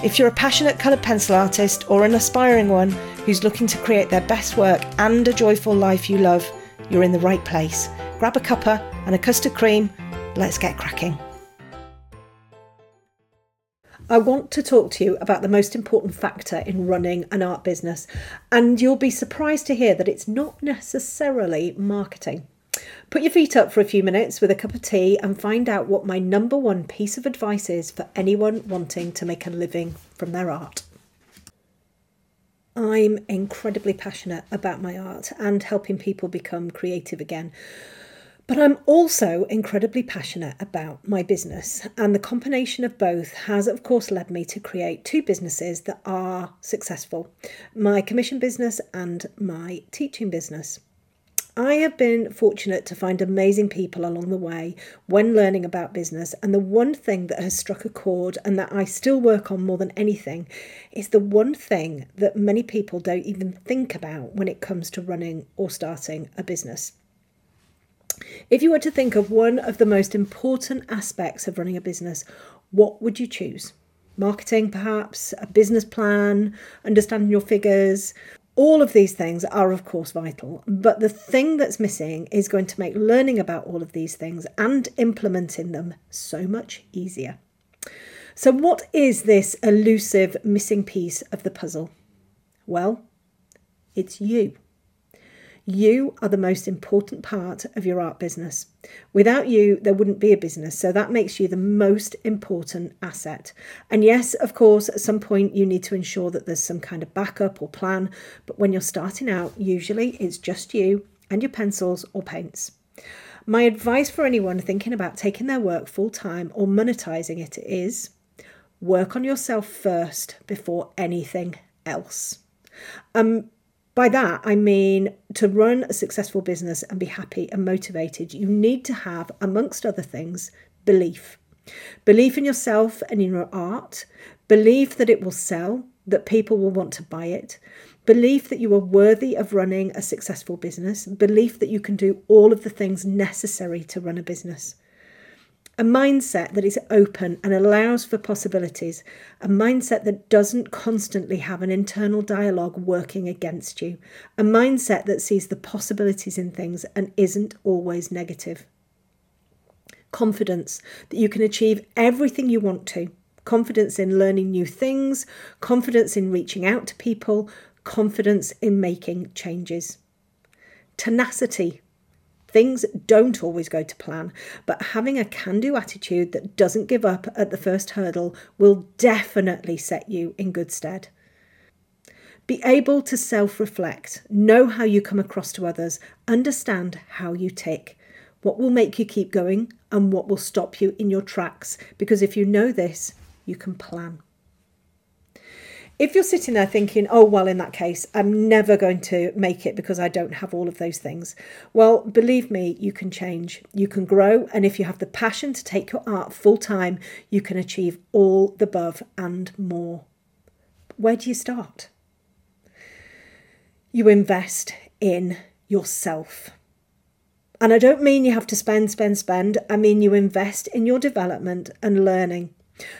If you're a passionate coloured pencil artist or an aspiring one who's looking to create their best work and a joyful life you love, you're in the right place. Grab a cuppa and a custard cream. Let's get cracking. I want to talk to you about the most important factor in running an art business, and you'll be surprised to hear that it's not necessarily marketing. Put your feet up for a few minutes with a cup of tea and find out what my number one piece of advice is for anyone wanting to make a living from their art. I'm incredibly passionate about my art and helping people become creative again. But I'm also incredibly passionate about my business, and the combination of both has, of course, led me to create two businesses that are successful my commission business and my teaching business. I have been fortunate to find amazing people along the way when learning about business, and the one thing that has struck a chord and that I still work on more than anything is the one thing that many people don't even think about when it comes to running or starting a business. If you were to think of one of the most important aspects of running a business, what would you choose? Marketing, perhaps, a business plan, understanding your figures. All of these things are, of course, vital, but the thing that's missing is going to make learning about all of these things and implementing them so much easier. So, what is this elusive missing piece of the puzzle? Well, it's you. You are the most important part of your art business. Without you, there wouldn't be a business. So that makes you the most important asset. And yes, of course, at some point you need to ensure that there's some kind of backup or plan. But when you're starting out, usually it's just you and your pencils or paints. My advice for anyone thinking about taking their work full time or monetizing it is work on yourself first before anything else. Um, by that, I mean to run a successful business and be happy and motivated, you need to have, amongst other things, belief. Belief in yourself and in your art, belief that it will sell, that people will want to buy it, belief that you are worthy of running a successful business, belief that you can do all of the things necessary to run a business a mindset that is open and allows for possibilities, a mindset that doesn't constantly have an internal dialogue working against you, a mindset that sees the possibilities in things and isn't always negative. Confidence that you can achieve everything you want to, confidence in learning new things, confidence in reaching out to people, confidence in making changes. Tenacity Things don't always go to plan, but having a can do attitude that doesn't give up at the first hurdle will definitely set you in good stead. Be able to self reflect, know how you come across to others, understand how you tick, what will make you keep going, and what will stop you in your tracks. Because if you know this, you can plan. If you're sitting there thinking, oh, well, in that case, I'm never going to make it because I don't have all of those things, well, believe me, you can change, you can grow. And if you have the passion to take your art full time, you can achieve all the above and more. Where do you start? You invest in yourself. And I don't mean you have to spend, spend, spend. I mean you invest in your development and learning.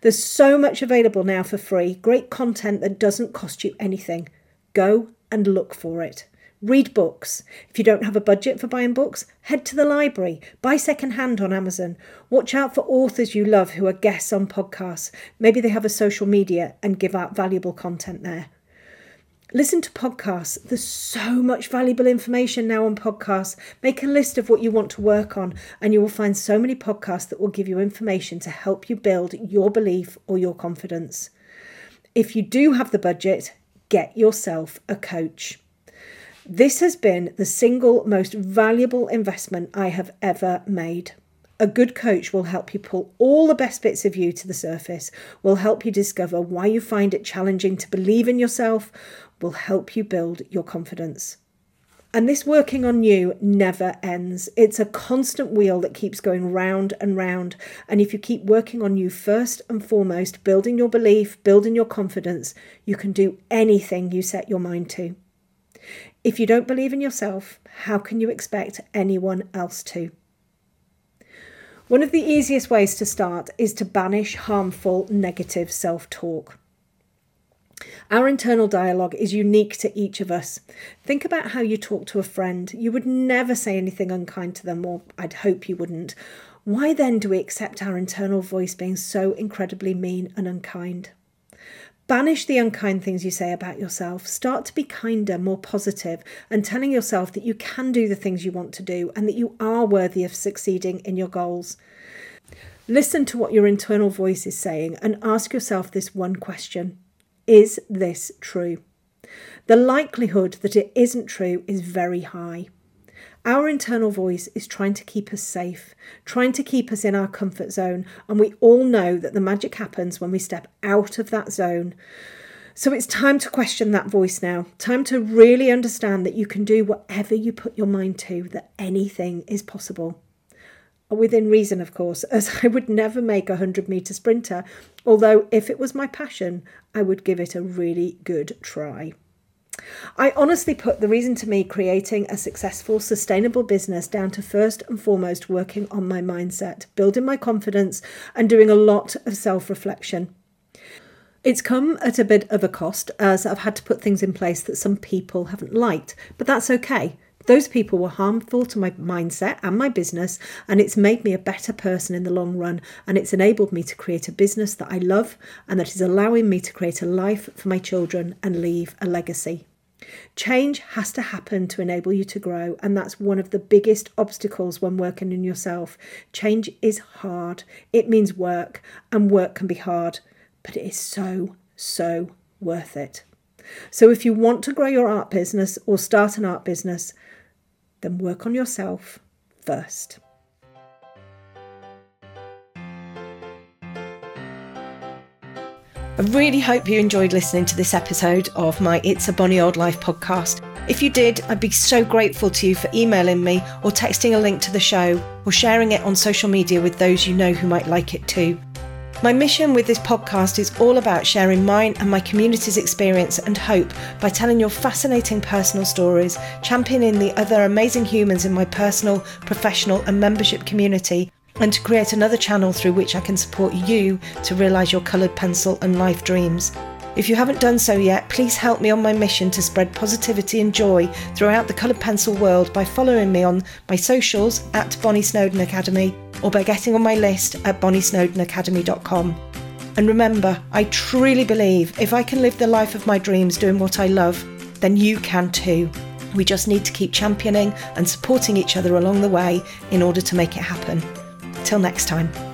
There's so much available now for free, great content that doesn't cost you anything. Go and look for it. Read books. If you don't have a budget for buying books, head to the library. Buy secondhand on Amazon. Watch out for authors you love who are guests on podcasts. Maybe they have a social media and give out valuable content there. Listen to podcasts. There's so much valuable information now on podcasts. Make a list of what you want to work on, and you will find so many podcasts that will give you information to help you build your belief or your confidence. If you do have the budget, get yourself a coach. This has been the single most valuable investment I have ever made. A good coach will help you pull all the best bits of you to the surface, will help you discover why you find it challenging to believe in yourself, will help you build your confidence. And this working on you never ends. It's a constant wheel that keeps going round and round. And if you keep working on you first and foremost, building your belief, building your confidence, you can do anything you set your mind to. If you don't believe in yourself, how can you expect anyone else to? One of the easiest ways to start is to banish harmful negative self talk. Our internal dialogue is unique to each of us. Think about how you talk to a friend. You would never say anything unkind to them, or I'd hope you wouldn't. Why then do we accept our internal voice being so incredibly mean and unkind? Banish the unkind things you say about yourself. Start to be kinder, more positive, and telling yourself that you can do the things you want to do and that you are worthy of succeeding in your goals. Listen to what your internal voice is saying and ask yourself this one question Is this true? The likelihood that it isn't true is very high. Our internal voice is trying to keep us safe, trying to keep us in our comfort zone, and we all know that the magic happens when we step out of that zone. So it's time to question that voice now. Time to really understand that you can do whatever you put your mind to, that anything is possible. Within reason, of course, as I would never make a 100 metre sprinter, although if it was my passion, I would give it a really good try. I honestly put the reason to me creating a successful, sustainable business down to first and foremost working on my mindset, building my confidence, and doing a lot of self reflection. It's come at a bit of a cost as I've had to put things in place that some people haven't liked, but that's okay. Those people were harmful to my mindset and my business, and it's made me a better person in the long run. And it's enabled me to create a business that I love and that is allowing me to create a life for my children and leave a legacy. Change has to happen to enable you to grow, and that's one of the biggest obstacles when working in yourself. Change is hard, it means work, and work can be hard, but it is so, so worth it. So, if you want to grow your art business or start an art business, then work on yourself first. I really hope you enjoyed listening to this episode of my It's a Bonny Old Life podcast. If you did, I'd be so grateful to you for emailing me or texting a link to the show or sharing it on social media with those you know who might like it too. My mission with this podcast is all about sharing mine and my community's experience and hope by telling your fascinating personal stories, championing the other amazing humans in my personal, professional, and membership community and to create another channel through which I can support you to realise your coloured pencil and life dreams. If you haven't done so yet, please help me on my mission to spread positivity and joy throughout the coloured pencil world by following me on my socials at Bonny Snowdon Academy or by getting on my list at bonnysnowdonacademy.com. And remember, I truly believe if I can live the life of my dreams doing what I love, then you can too. We just need to keep championing and supporting each other along the way in order to make it happen. Till next time.